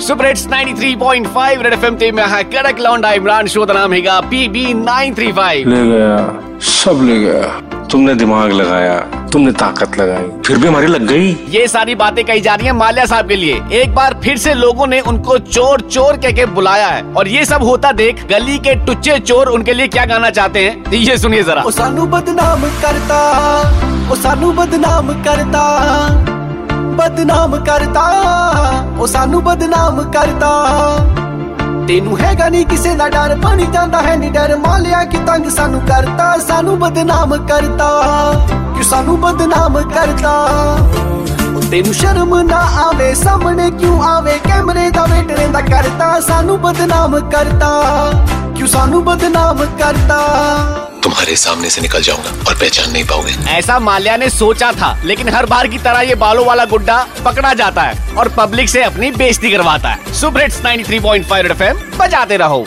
Super hits 93.5 red FM है कड़क लौंडा इमरान शो का नाम हैगा पीबी 935 ले गया सब ले गया। तुमने दिमाग लगाया तुमने ताकत लगाई फिर भी हमारी लग गई। ये सारी बातें कही जा रही है माल्या साहब के लिए। एक बार फिर से लोगों ने उनको चोर चोर कह के बुलाया है। और ये सब होता देख गली के टुच्चे चोर उनके लिए क्या गाना चाहते हैं? ये सुनिए जरा। सानू बदनाम करता सानू बदनाम करता। ਬਦਨਾਮ ਕਰਤਾ। ਬਦਨਾਮ ਕਰਤਾ ਉਹ ਸਾਨੂੰ ਬਦਨਾਮ ਕਰਤਾ। ਤੈਨੂੰ ਹੈਗਾ ਨਹੀਂ ਕਿਸੇ ਦਾ ਡਰ, ਪਾਣੀ ਜਾਂਦਾ ਹੈ ਨਹੀਂ ਡਰ। ਮਾਲਿਆ ਕਿ ਤੰਗ ਸਾਨੂੰ ਕਰਤਾ, ਸਾਨੂੰ ਬਦਨਾਮ ਕਰਤਾ। ਕਿ ਸਾਨੂੰ ਬਦਨਾਮ ਕਰਤਾ? ਉਹ ਤੈਨੂੰ ਸ਼ਰਮ ਨਾ ਆਵੇ, ਸਾਹਮਣੇ ਕਿਉਂ ਆਵੇ? ਕੈਮਰੇ ਦਾ ਵੇਟ ਰਹਿੰਦਾ ਕਰਤਾ, ਸਾਨੂੰ ਬਦਨਾਮ ਕਰਤਾ। ਕਿਉਂ ਸਾਨੂੰ ਬਦਨਾਮ ਕਰਤਾ? तुम्हारे सामने से निकल जाऊँगा और पहचान नहीं पाओगे। ऐसा माल्या ने सोचा था, लेकिन हर बार की तरह ये बालों वाला गुड्डा पकड़ा जाता है और पब्लिक से अपनी बेइज्जती करवाता है। सुपर हिट्स 93.5 रेड एफएम बजाते रहो।